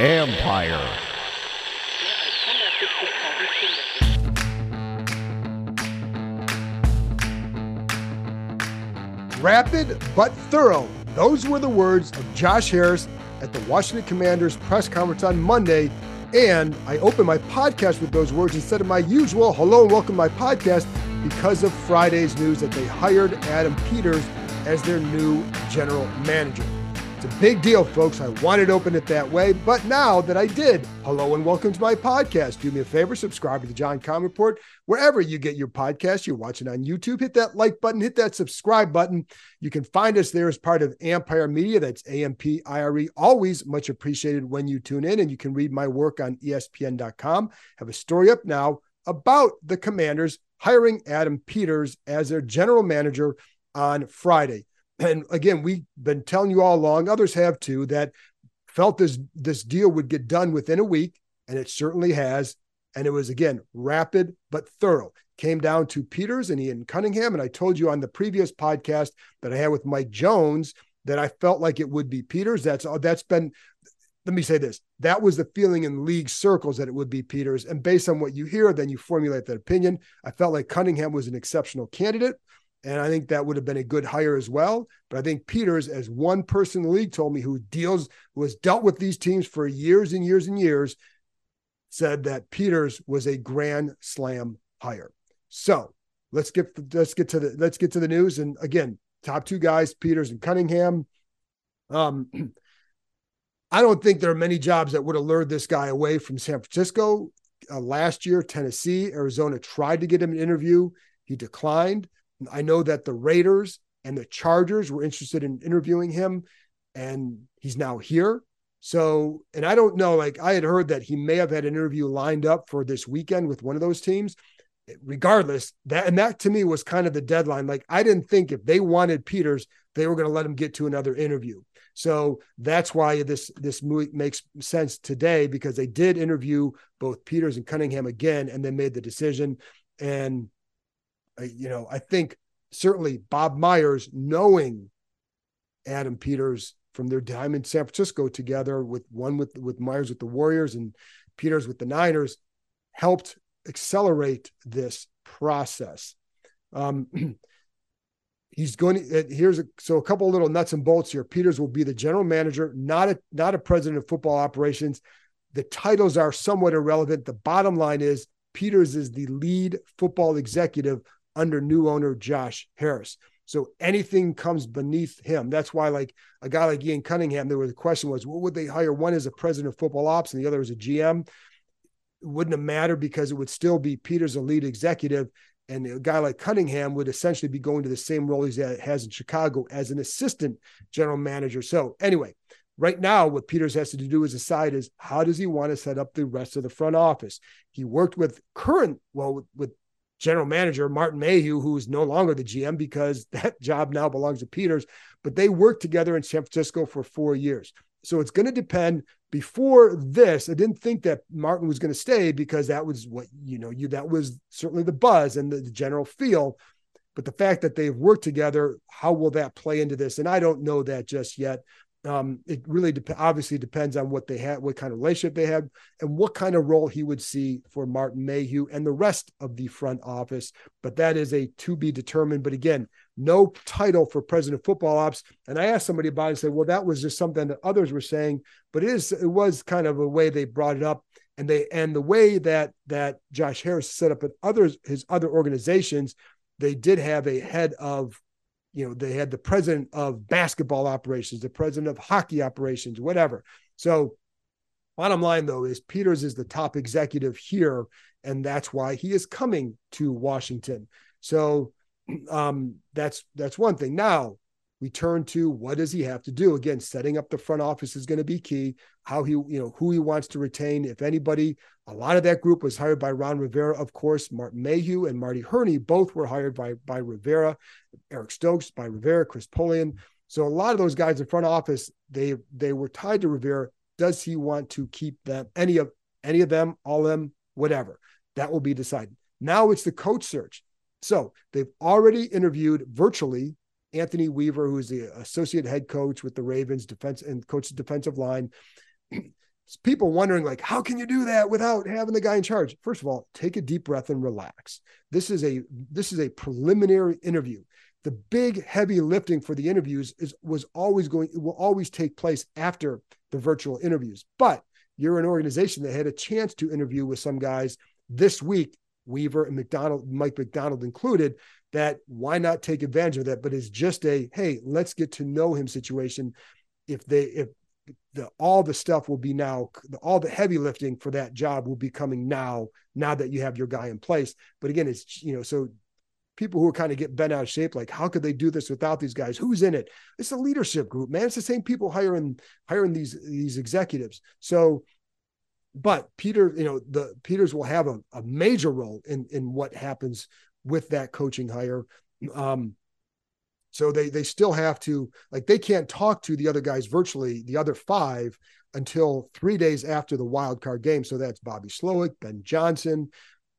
Empire. Rapid but thorough. Those were the words of Josh Harris at the Washington Commanders press conference on Monday. And I opened my podcast with those words instead of my usual hello and welcome my podcast because of Friday's news that they hired Adam Peters as their new general manager. It's a big deal, folks. I wanted to open it that way, but now that I did, hello and welcome to my podcast. Do me a favor, subscribe to the John Keim Report wherever you get your podcast. You're watching on YouTube, hit that like button, hit that subscribe button. You can find us there as part of Ampire Media. That's A-M-P-I-R-E. Always much appreciated when you tune in, and you can read my work on ESPN.com. Have a story up now about the Commanders hiring Adam Peters as their general manager on Friday and again, we've been telling you all along, others have too, that felt this this deal would get done within a week, and it certainly has. And it was again rapid but thorough. Came down to Peters and Ian Cunningham, and I told you on the previous podcast that I had with Mike Jones that I felt like it would be Peters. That's uh, that's been. Let me say this: that was the feeling in league circles that it would be Peters, and based on what you hear, then you formulate that opinion. I felt like Cunningham was an exceptional candidate. And I think that would have been a good hire as well. But I think Peters, as one person in the league told me who deals, who has dealt with these teams for years and years and years, said that Peters was a grand slam hire. So let's get let's get to the let's get to the news. And again, top two guys, Peters and Cunningham. Um, I don't think there are many jobs that would have lured this guy away from San Francisco. Uh, last year, Tennessee, Arizona tried to get him an interview. He declined. I know that the Raiders and the Chargers were interested in interviewing him, and he's now here. So, and I don't know, like I had heard that he may have had an interview lined up for this weekend with one of those teams. Regardless, that and that to me was kind of the deadline. Like I didn't think if they wanted Peters, they were going to let him get to another interview. So that's why this this move makes sense today because they did interview both Peters and Cunningham again, and then made the decision. And you know, I think certainly Bob Myers, knowing Adam Peters from their time in San Francisco together with one with with Myers with the Warriors and Peters with the Niners, helped accelerate this process. Um, he's going to here's a, so a couple little nuts and bolts here. Peters will be the general manager, not a not a president of football operations. The titles are somewhat irrelevant. The bottom line is Peters is the lead football executive under new owner Josh Harris. So anything comes beneath him. That's why, like a guy like Ian Cunningham, there was the question was, what would they hire? One as a president of football ops, and the other as a GM. It wouldn't have mattered because it would still be Peters, a lead executive, and a guy like Cunningham would essentially be going to the same role he has in Chicago as an assistant general manager. So anyway, right now, what Peters has to do is decide is how does he want to set up the rest of the front office. He worked with current, well, with general manager Martin Mayhew, who is no longer the GM because that job now belongs to Peters. But they worked together in San Francisco for four years. So it's going to depend. Before this, I didn't think that Martin was going to stay because that was what you know. You that was certainly the buzz and the, the general feel. But the fact that they've worked together, how will that play into this? And I don't know that just yet. Um, it really de- obviously depends on what they had, what kind of relationship they have, and what kind of role he would see for Martin Mayhew and the rest of the front office. But that is a to be determined. But again, no title for president of football ops. And I asked somebody about it and said, well, that was just something that others were saying, but it is it was kind of a way they brought it up. And they and the way that that Josh Harris set up at others his other organizations, they did have a head of you know they had the president of basketball operations the president of hockey operations whatever. So bottom line though is peters is the top executive here and that's why he is coming to washington. So um that's that's one thing. Now we turn to what does he have to do? Again, setting up the front office is going to be key. How he, you know, who he wants to retain. If anybody, a lot of that group was hired by Ron Rivera, of course. Martin Mayhew and Marty Hurney both were hired by by Rivera. Eric Stokes by Rivera, Chris Polian. So a lot of those guys in front office, they they were tied to Rivera. Does he want to keep them? Any of any of them, all of them, whatever. That will be decided. Now it's the coach search. So they've already interviewed virtually Anthony Weaver, who is the associate head coach with the Ravens defense and coach defensive line. People wondering, like, how can you do that without having the guy in charge? First of all, take a deep breath and relax. This is a this is a preliminary interview. The big heavy lifting for the interviews is was always going, it will always take place after the virtual interviews. But you're an organization that had a chance to interview with some guys this week Weaver and Macdonald, Mike Macdonald included, that why not take advantage of that? But it's just a hey, let's get to know him situation. If they if the all the stuff will be now all the heavy lifting for that job will be coming now now that you have your guy in place. But again it's you know so people who are kind of get bent out of shape like how could they do this without these guys? Who's in it? It's a leadership group man. It's the same people hiring hiring these these executives. So but Peter, you know, the Peters will have a, a major role in in what happens with that coaching hire. Um, so they they still have to like they can't talk to the other guys virtually, the other five, until three days after the wild card game. So that's Bobby Slowik, Ben Johnson,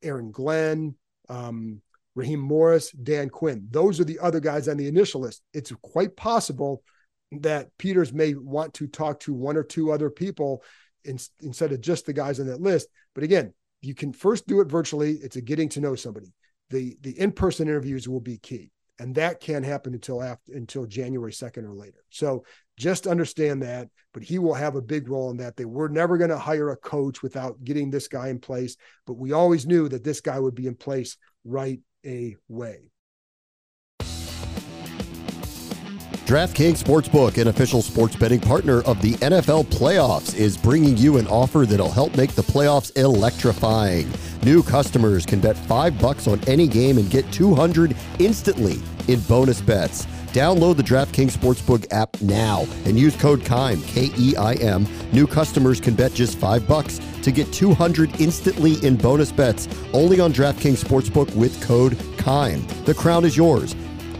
Aaron Glenn, um, Raheem Morris, Dan Quinn. Those are the other guys on the initial list. It's quite possible that Peters may want to talk to one or two other people in, instead of just the guys on that list. But again, you can first do it virtually. It's a getting to know somebody. The the in person interviews will be key, and that can't happen until after until January second or later. So just understand that. But he will have a big role in that. They were never going to hire a coach without getting this guy in place, but we always knew that this guy would be in place right away. DraftKings Sportsbook, an official sports betting partner of the NFL playoffs, is bringing you an offer that'll help make the playoffs electrifying. New customers can bet 5 bucks on any game and get 200 instantly in bonus bets. Download the DraftKings Sportsbook app now and use code KEIM, K E I M. New customers can bet just 5 bucks to get 200 instantly in bonus bets only on DraftKings Sportsbook with code KEIM. The crown is yours.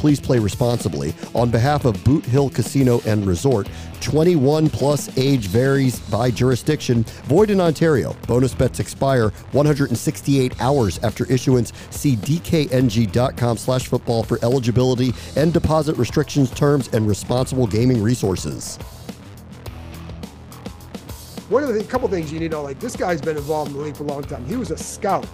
Please play responsibly. On behalf of Boot Hill Casino and Resort, 21 plus age varies by jurisdiction. Void in Ontario. Bonus bets expire 168 hours after issuance. See dkng.com slash football for eligibility and deposit restrictions, terms, and responsible gaming resources. One of the couple things you need to know, like this guy's been involved in the league for a long time. He was a scout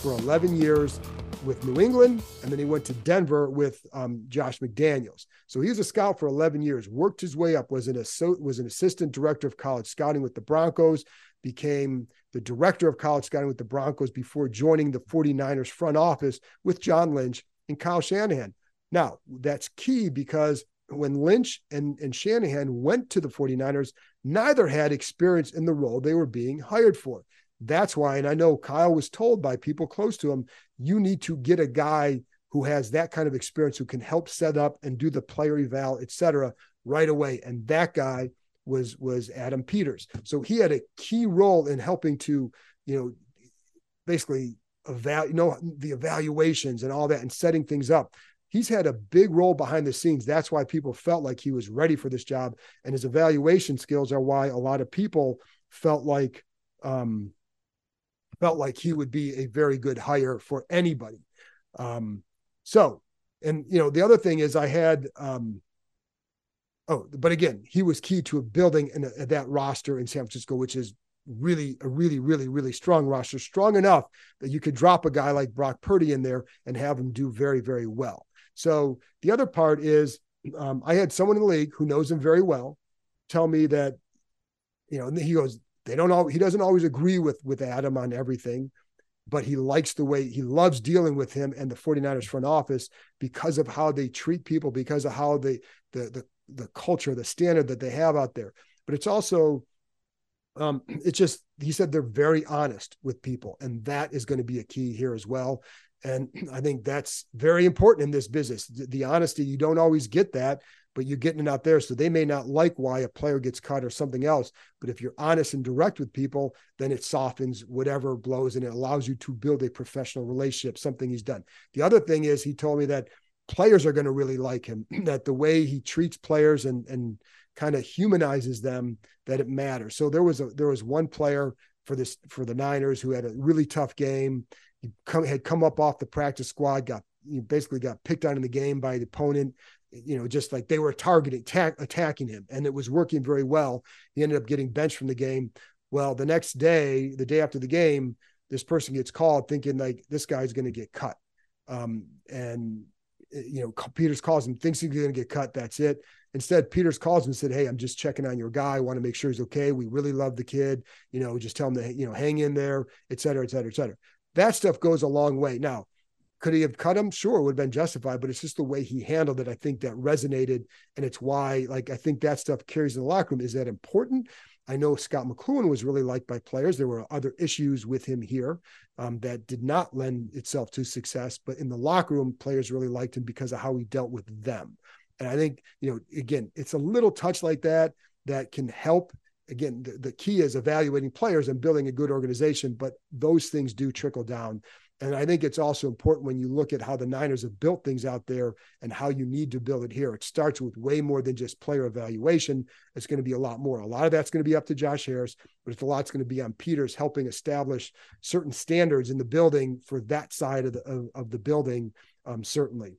for 11 years with New England, and then he went to Denver with um, Josh McDaniels. So he was a scout for 11 years, worked his way up, was an was an assistant director of college scouting with the Broncos, became the director of college scouting with the Broncos before joining the 49ers front office with John Lynch and Kyle Shanahan. Now, that's key because when Lynch and, and Shanahan went to the 49ers, neither had experience in the role they were being hired for. That's why, and I know Kyle was told by people close to him, you need to get a guy who has that kind of experience who can help set up and do the player eval, et cetera, right away. And that guy was was Adam Peters. So he had a key role in helping to, you know, basically eval, you know, the evaluations and all that and setting things up. He's had a big role behind the scenes. That's why people felt like he was ready for this job. And his evaluation skills are why a lot of people felt like um, felt like he would be a very good hire for anybody. Um, so, and you know, the other thing is I had, um, oh, but again, he was key to building in a, that roster in San Francisco, which is really a really, really, really strong roster, strong enough that you could drop a guy like Brock Purdy in there and have him do very, very well. So the other part is um, I had someone in the league who knows him very well tell me that, you know, and he goes, they don't all he doesn't always agree with with Adam on everything, but he likes the way he loves dealing with him and the 49ers front office because of how they treat people, because of how they the the the culture, the standard that they have out there. But it's also um, it's just he said they're very honest with people, and that is going to be a key here as well. And I think that's very important in this business. The, the honesty, you don't always get that, but you're getting it out there. So they may not like why a player gets cut or something else. But if you're honest and direct with people, then it softens whatever blows and it allows you to build a professional relationship, something he's done. The other thing is he told me that players are going to really like him, that the way he treats players and and kind of humanizes them, that it matters. So there was a there was one player for this for the Niners who had a really tough game. He come, had come up off the practice squad, got he basically got picked on in the game by the opponent you know, just like they were targeting, attack, attacking him, and it was working very well. He ended up getting benched from the game. Well, the next day, the day after the game, this person gets called thinking like this guy's going to get cut. Um, and eh, you know, Peters calls him, thinks he's going to get cut. That's it. Instead, Peters calls him and said, "Hey, I'm just checking on your guy. I want to make sure he's okay. We really love the kid. You know, just tell him to you know hang in there, et cetera, et cetera, et cetera." That stuff goes a long way. Now, could he have cut him? Sure, it would have been justified, but it's just the way he handled it. I think that resonated. And it's why, like, I think that stuff carries in the locker room. Is that important? I know Scot McCloughan was really liked by players. There were other issues with him here um, that did not lend itself to success, but in the locker room, players really liked him because of how he dealt with them. And I think, you know, again, it's a little touch like that that can help. Again, the, the key is evaluating players and building a good organization, but those things do trickle down and I think it's also important when you look at how the Niners have built things out there and how you need to build it here. It starts with way more than just player evaluation. It's going to be a lot more. A lot of that's going to be up to Josh Harris, but a lot's going to be on Peters helping establish certain standards in the building for that side of the of, of the building, um, certainly.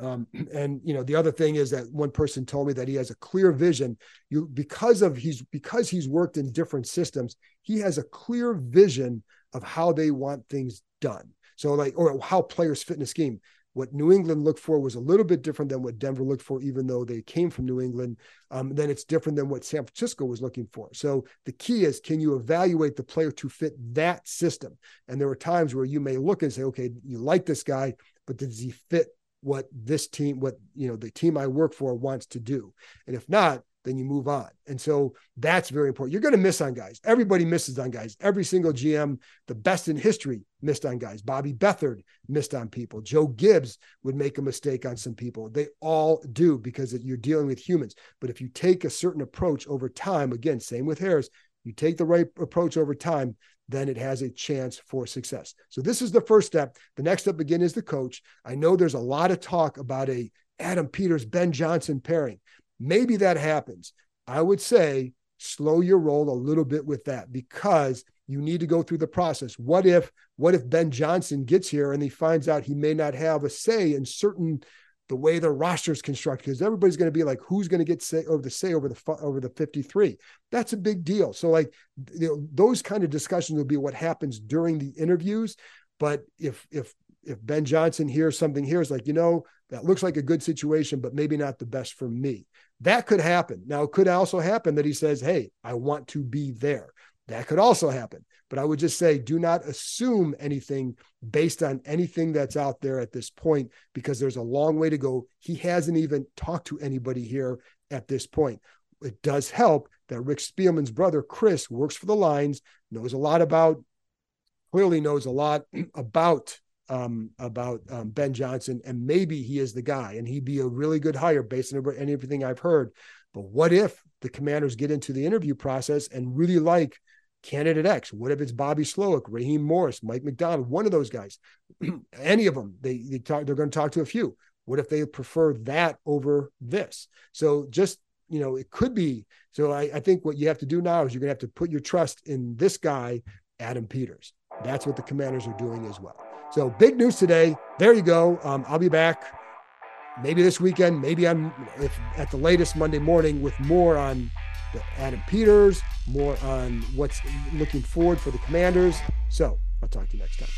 Um, and you know the other thing is that one person told me that he has a clear vision you because of he's because he's worked in different systems he has a clear vision of how they want things done. So like, or how players fit in a scheme. What New England looked for was a little bit different than what Denver looked for, even though they came from New England. Um, then it's different than what San Francisco was looking for. So the key is, can you evaluate the player to fit that system? And there are times where you may look and say, okay, you like this guy, but does he fit what this team, what you know, the team I work for wants to do? And if not, then you move on. And so that's very important. You're going to miss on guys. Everybody misses on guys. Every single GM, the best in history, missed on guys. Bobby Beathard missed on people. Joe Gibbs would make a mistake on some people. They all do because you're dealing with humans. But if you take a certain approach over time, again, same with Harris, you take the right approach over time, then it has a chance for success. So this is the first step. The next step again is the coach. I know there's a lot of talk about a Adam Peters, Ben Johnson pairing. Maybe that happens. I would say slow your roll a little bit with that because you need to go through the process. What if what if Ben Johnson gets here and he finds out he may not have a say in certain the way the roster is constructed because everybody's going to be like who's going to get say over the say over the over the 53 that's a big deal so like you know, those kind of discussions will be what happens during the interviews but if if if Ben Johnson hears something here is like, you know, that looks like a good situation, but maybe not the best for me. That could happen. Now, it could also happen that he says, Hey, I want to be there. That could also happen. But I would just say, do not assume anything based on anything that's out there at this point, because there's a long way to go. He hasn't even talked to anybody here at this point. It does help that Rick Spielman's brother, Chris, works for the Lions, knows a lot about, clearly knows a lot about um, about um, Ben Johnson, and maybe he is the guy, and he'd be a really good hire based on everything I've heard. But what if the Commanders get into the interview process and really like candidate X? What if it's Bobby Slowik, Raheem Morris, Mike Macdonald, one of those guys, any of them? They, they talk, they're going to talk to a few. What if they prefer that over this? So just you know, it could be. So I, I think what you have to do now is you're going to have to put your trust in this guy, Adam Peters. That's what the Commanders are doing as well. So big news today. There you go. Um, I'll be back maybe this weekend, maybe on if at the latest Monday morning with more on Adam Peters, more on what's looking forward for the Commanders. So I'll talk to you next time.